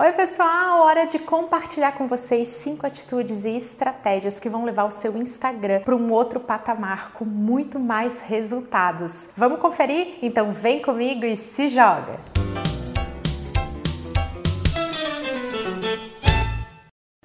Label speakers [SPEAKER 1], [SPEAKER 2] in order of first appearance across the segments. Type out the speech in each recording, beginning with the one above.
[SPEAKER 1] Oi, pessoal! Hora de compartilhar com vocês cinco atitudes e estratégias que vão levar o seu Instagram para um outro patamar com muito mais resultados. Vamos conferir? Então vem comigo e se joga!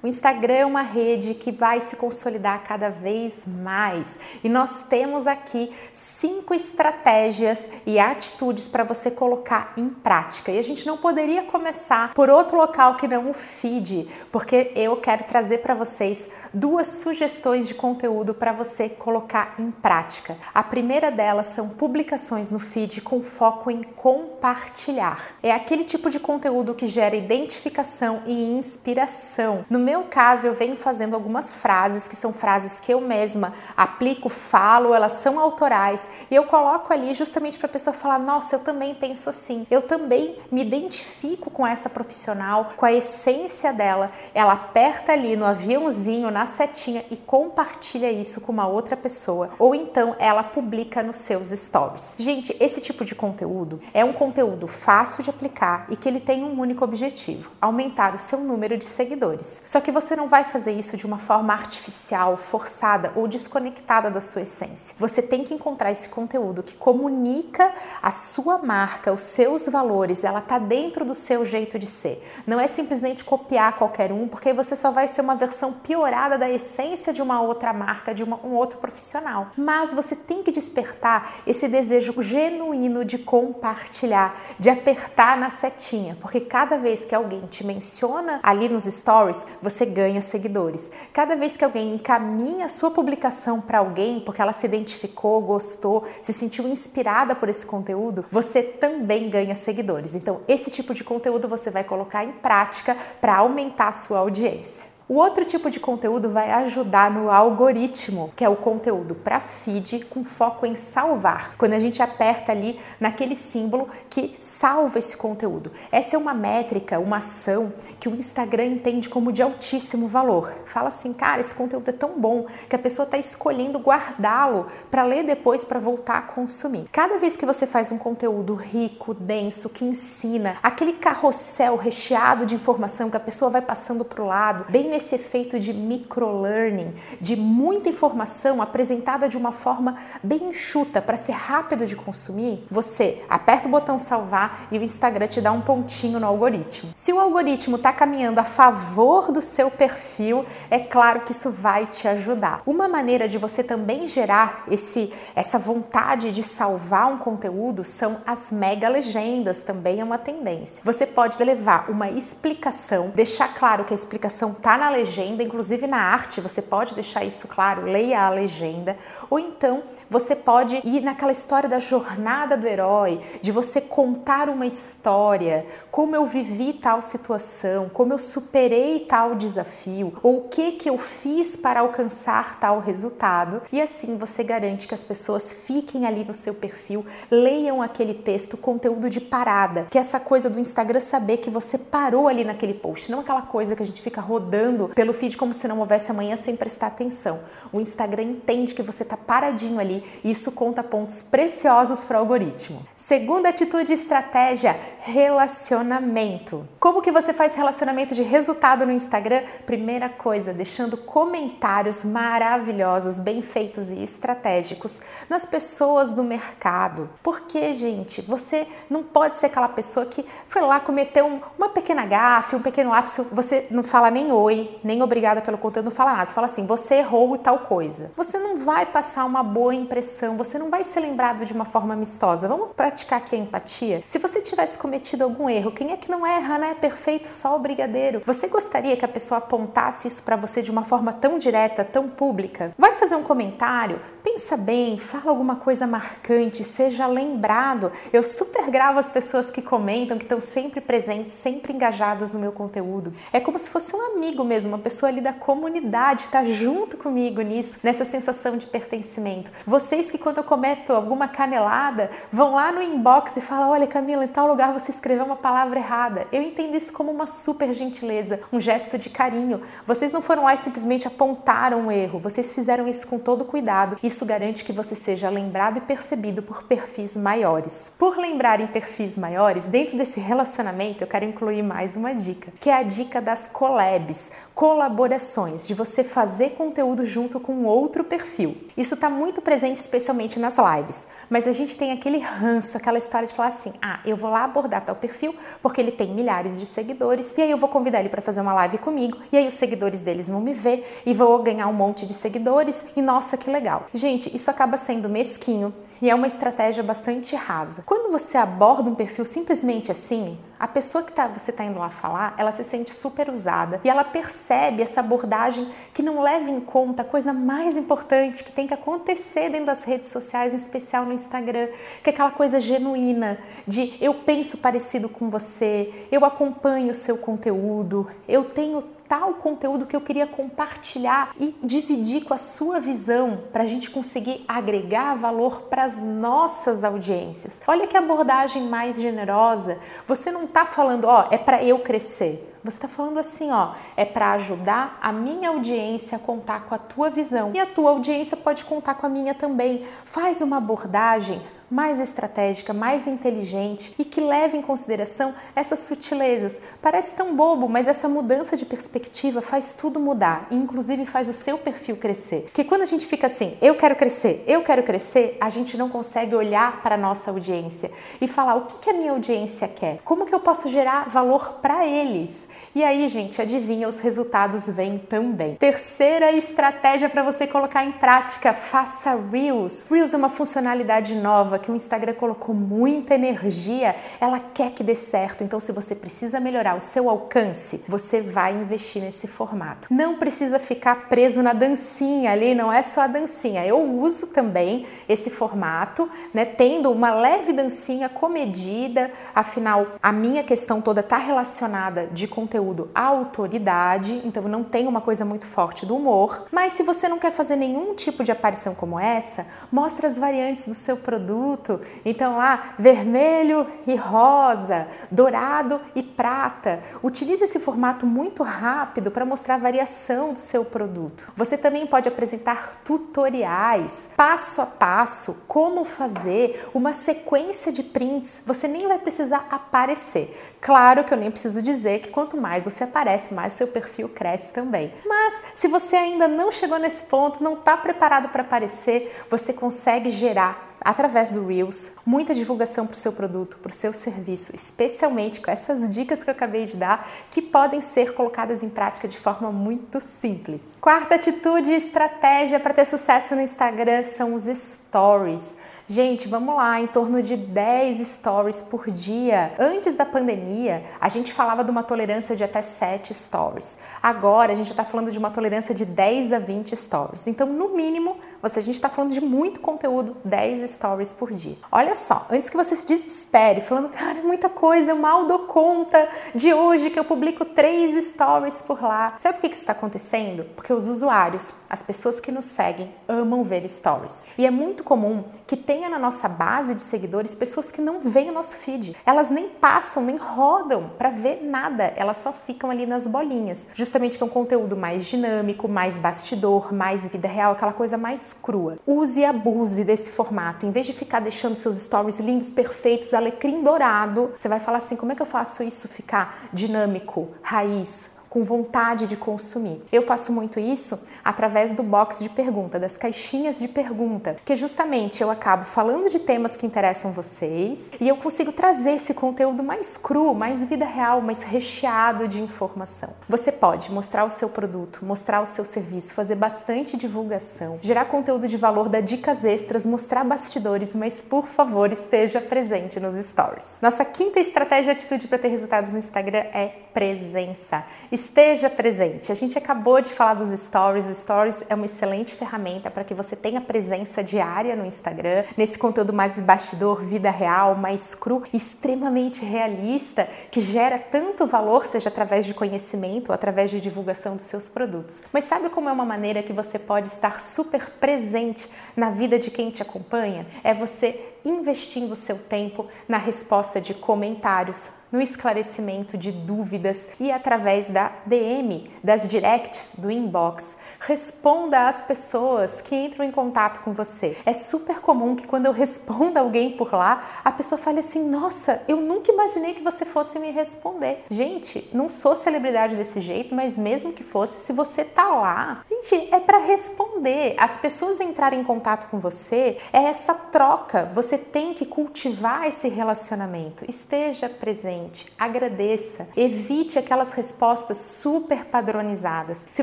[SPEAKER 1] O Instagram é uma rede que vai se consolidar cada vez mais e nós temos aqui cinco estratégias e atitudes para você colocar em prática. E a gente não poderia começar por outro local que não o feed, porque eu quero trazer para vocês duas sugestões de conteúdo para você colocar em prática. A primeira delas são publicações no feed com foco em compartilhar. É aquele tipo de conteúdo que gera identificação e inspiração. No meu meu caso, eu venho fazendo algumas frases que são frases que eu mesma aplico, falo, elas são autorais e eu coloco ali justamente para a pessoa falar: nossa, eu também penso assim, eu também me identifico com essa profissional, com a essência dela. Ela aperta ali no aviãozinho, na setinha e compartilha isso com uma outra pessoa, ou então ela publica nos seus stories. Gente, esse tipo de conteúdo é um conteúdo fácil de aplicar e que ele tem um único objetivo: aumentar o seu número de seguidores. Só que você não vai fazer isso de uma forma artificial, forçada ou desconectada da sua essência. Você tem que encontrar esse conteúdo que comunica a sua marca, os seus valores, ela tá dentro do seu jeito de ser. Não é simplesmente copiar qualquer um, porque você só vai ser uma versão piorada da essência de uma outra marca, de uma, um outro profissional. Mas você tem que despertar esse desejo genuíno de compartilhar, de apertar na setinha, porque cada vez que alguém te menciona ali nos stories, você você ganha seguidores. Cada vez que alguém encaminha sua publicação para alguém, porque ela se identificou, gostou, se sentiu inspirada por esse conteúdo, você também ganha seguidores. Então, esse tipo de conteúdo você vai colocar em prática para aumentar a sua audiência. O outro tipo de conteúdo vai ajudar no algoritmo, que é o conteúdo para feed com foco em salvar. Quando a gente aperta ali naquele símbolo que salva esse conteúdo. Essa é uma métrica, uma ação que o Instagram entende como de altíssimo valor. Fala assim, cara, esse conteúdo é tão bom que a pessoa está escolhendo guardá-lo para ler depois para voltar a consumir. Cada vez que você faz um conteúdo rico, denso, que ensina, aquele carrossel recheado de informação que a pessoa vai passando para o lado, bem nesse efeito de microlearning, de muita informação apresentada de uma forma bem enxuta para ser rápido de consumir, você aperta o botão salvar e o Instagram te dá um pontinho no algoritmo. Se o algoritmo está caminhando a favor do seu perfil, é claro que isso vai te ajudar. Uma maneira de você também gerar esse essa vontade de salvar um conteúdo são as mega legendas, também é uma tendência. Você pode levar uma explicação, deixar claro que a explicação está na na legenda, inclusive na arte, você pode deixar isso claro, leia a legenda, ou então você pode ir naquela história da jornada do herói, de você contar uma história, como eu vivi tal situação, como eu superei tal desafio, ou o que que eu fiz para alcançar tal resultado, e assim você garante que as pessoas fiquem ali no seu perfil, leiam aquele texto, conteúdo de parada, que é essa coisa do Instagram saber que você parou ali naquele post, não aquela coisa que a gente fica rodando pelo feed como se não houvesse amanhã sem prestar atenção. O Instagram entende que você está paradinho ali e isso conta pontos preciosos para o algoritmo. Segunda atitude e estratégia, relacionamento. Como que você faz relacionamento de resultado no Instagram? Primeira coisa, deixando comentários maravilhosos, bem feitos e estratégicos nas pessoas do mercado. Porque, gente, você não pode ser aquela pessoa que foi lá cometeu uma pequena gafe, um pequeno lápis, você não fala nem oi, nem obrigada pelo conteúdo, não fala nada. Você fala assim, você errou e tal coisa. Você não vai passar uma boa impressão, você não vai ser lembrado de uma forma amistosa. Vamos praticar aqui a empatia? Se você tivesse cometido algum erro, quem é que não erra, né? Perfeito, só o brigadeiro. Você gostaria que a pessoa apontasse isso para você de uma forma tão direta, tão pública? Vai fazer um comentário? Pensa bem, fala alguma coisa marcante, seja lembrado. Eu super gravo as pessoas que comentam, que estão sempre presentes, sempre engajadas no meu conteúdo. É como se fosse um amigo mesmo, uma pessoa ali da comunidade, está junto comigo nisso, nessa sensação de pertencimento. Vocês que quando eu cometo alguma canelada, vão lá no inbox e falam: "Olha, Camila, em tal lugar você escreveu uma palavra errada". Eu entendo isso como uma super gentileza, um gesto de carinho. Vocês não foram lá e simplesmente apontaram um erro, vocês fizeram isso com todo cuidado. Isso garante que você seja lembrado e percebido por perfis maiores. Por lembrar em perfis maiores, dentro desse relacionamento eu quero incluir mais uma dica, que é a dica das collabs, colaborações, de você fazer conteúdo junto com outro perfil. Isso está muito presente especialmente nas lives, mas a gente tem aquele ranço, aquela história de falar assim: "Ah, eu vou lá abordar tal perfil porque ele tem milhares de seguidores e aí eu vou convidar ele para fazer uma live comigo e aí os seguidores deles vão me ver e vou ganhar um monte de seguidores e nossa, que legal". Gente, isso acaba sendo mesquinho, e é uma estratégia bastante rasa. Quando você aborda um perfil simplesmente assim, a pessoa que tá, você está indo lá falar, ela se sente super usada e ela percebe essa abordagem que não leva em conta a coisa mais importante que tem que acontecer dentro das redes sociais, em especial no Instagram, que é aquela coisa genuína de eu penso parecido com você, eu acompanho o seu conteúdo, eu tenho tal conteúdo que eu queria compartilhar e dividir com a sua visão para a gente conseguir agregar valor para as nossas audiências. Olha que abordagem mais generosa. Você não está falando, ó, é para eu crescer. Você está falando assim, ó, é para ajudar a minha audiência a contar com a tua visão e a tua audiência pode contar com a minha também. Faz uma abordagem mais estratégica, mais inteligente e que leve em consideração essas sutilezas. Parece tão bobo, mas essa mudança de perspectiva faz tudo mudar e inclusive faz o seu perfil crescer. Porque quando a gente fica assim, eu quero crescer, eu quero crescer, a gente não consegue olhar para a nossa audiência e falar o que, que a minha audiência quer, como que eu posso gerar valor para eles. E aí, gente, adivinha, os resultados vêm também. Terceira estratégia para você colocar em prática, faça Reels. Reels é uma funcionalidade nova nova que o Instagram colocou muita energia, ela quer que dê certo. Então, se você precisa melhorar o seu alcance, você vai investir nesse formato. Não precisa ficar preso na dancinha ali, não é só a dancinha. Eu uso também esse formato, né, tendo uma leve dancinha comedida, afinal, a minha questão toda está relacionada de conteúdo à autoridade, então não tem uma coisa muito forte do humor. Mas se você não quer fazer nenhum tipo de aparição como essa, mostra as variantes do seu produto produto. Então lá, vermelho e rosa, dourado e prata. Utilize esse formato muito rápido para mostrar a variação do seu produto. Você também pode apresentar tutoriais, passo a passo, como fazer uma sequência de prints. Você nem vai precisar aparecer. Claro que eu nem preciso dizer que quanto mais você aparece, mais seu perfil cresce também. Mas se você ainda não chegou nesse ponto, não está preparado para aparecer, você consegue gerar através do Reels, muita divulgação para o seu produto, para o seu serviço, especialmente com essas dicas que eu acabei de dar, que podem ser colocadas em prática de forma muito simples. Quarta atitude e estratégia para ter sucesso no Instagram são os stories. Gente, vamos lá, em torno de 10 stories por dia. Antes da pandemia, a gente falava de uma tolerância de até 7 stories. Agora, a gente está falando de uma tolerância de 10 a 20 stories. Então, no mínimo, você, a gente está falando de muito conteúdo, 10 stories por dia. Olha só, antes que você se desespere, falando, cara, é muita coisa, eu mal dou conta de hoje que eu publico 3 stories por lá. Sabe por que isso está acontecendo? Porque os usuários, as pessoas que nos seguem, amam ver stories. E é muito comum que tenha tenha na nossa base de seguidores pessoas que não veem o nosso feed. Elas nem passam, nem rodam para ver nada, elas só ficam ali nas bolinhas. Justamente que é um conteúdo mais dinâmico, mais bastidor, mais vida real, aquela coisa mais crua. Use e abuse desse formato. Em vez de ficar deixando seus stories lindos, perfeitos, alecrim dourado, você vai falar assim: como é que eu faço isso ficar dinâmico, raiz, com vontade de consumir. Eu faço muito isso através do box de pergunta, das caixinhas de pergunta, que justamente eu acabo falando de temas que interessam vocês e eu consigo trazer esse conteúdo mais cru, mais vida real, mais recheado de informação. Você pode mostrar o seu produto, mostrar o seu serviço, fazer bastante divulgação, gerar conteúdo de valor, dar dicas extras, mostrar bastidores, mas por favor esteja presente nos stories. Nossa quinta estratégia de atitude para ter resultados no Instagram é presença. Esteja presente. A gente acabou de falar dos stories. O stories é uma excelente ferramenta para que você tenha presença diária no Instagram, nesse conteúdo mais bastidor, vida real, mais cru, extremamente realista, que gera tanto valor, seja através de conhecimento ou através de divulgação dos seus produtos. Mas sabe como é uma maneira que você pode estar super presente na vida de quem te acompanha? É você investindo seu tempo na resposta de comentários, no esclarecimento de dúvidas e através da DM, das directs, do inbox. Responda às pessoas que entram em contato com você. É super comum que quando eu respondo alguém por lá, a pessoa fale assim: Nossa, eu nunca imaginei que você fosse me responder. Gente, não sou celebridade desse jeito, mas mesmo que fosse, se você tá lá, gente, é para responder. As pessoas entrarem em contato com você, é essa troca. Você tem que cultivar esse relacionamento. Esteja presente presente, agradeça, evite aquelas respostas super padronizadas. Se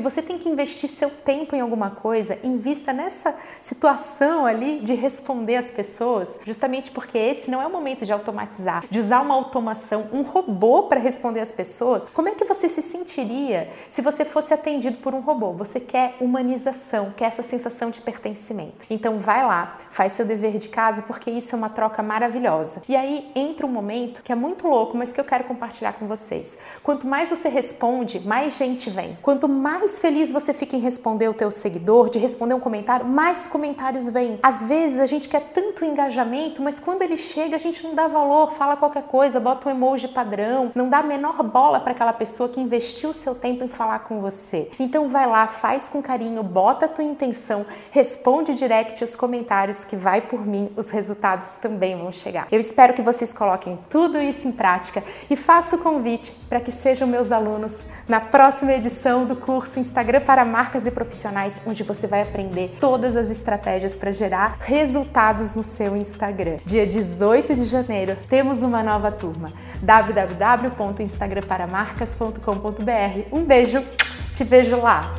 [SPEAKER 1] você tem que investir seu tempo em alguma coisa, invista nessa situação ali de responder às pessoas, justamente porque esse não é o momento de automatizar, de usar uma automação, um robô para responder às pessoas. Como é que você se sentiria se você fosse atendido por um robô? Você quer humanização, quer essa sensação de pertencimento. Então vai lá, faz seu dever de casa, porque isso é uma troca maravilhosa. E aí entra um momento que é muito louco, mas que eu quero compartilhar com vocês. Quanto mais você responde, mais gente vem. Quanto mais feliz você fica em responder o teu seguidor, de responder um comentário, mais comentários vêm. Às vezes a gente quer tanto engajamento, mas quando ele chega a gente não dá valor, fala qualquer coisa, bota um emoji padrão, não dá a menor bola para aquela pessoa que investiu o seu tempo em falar com você. Então vai lá, faz com carinho, bota a tua intenção, responde direct os comentários que vai por mim, os resultados também vão chegar. Eu espero que vocês coloquem tudo isso em prática e faço o convite para que sejam meus alunos na próxima edição do curso Instagram para Marcas e Profissionais, onde você vai aprender todas as estratégias para gerar resultados no seu Instagram. Dia 18 de janeiro temos uma nova turma. www.instagramparamarcas.com.br. Um beijo, te vejo lá!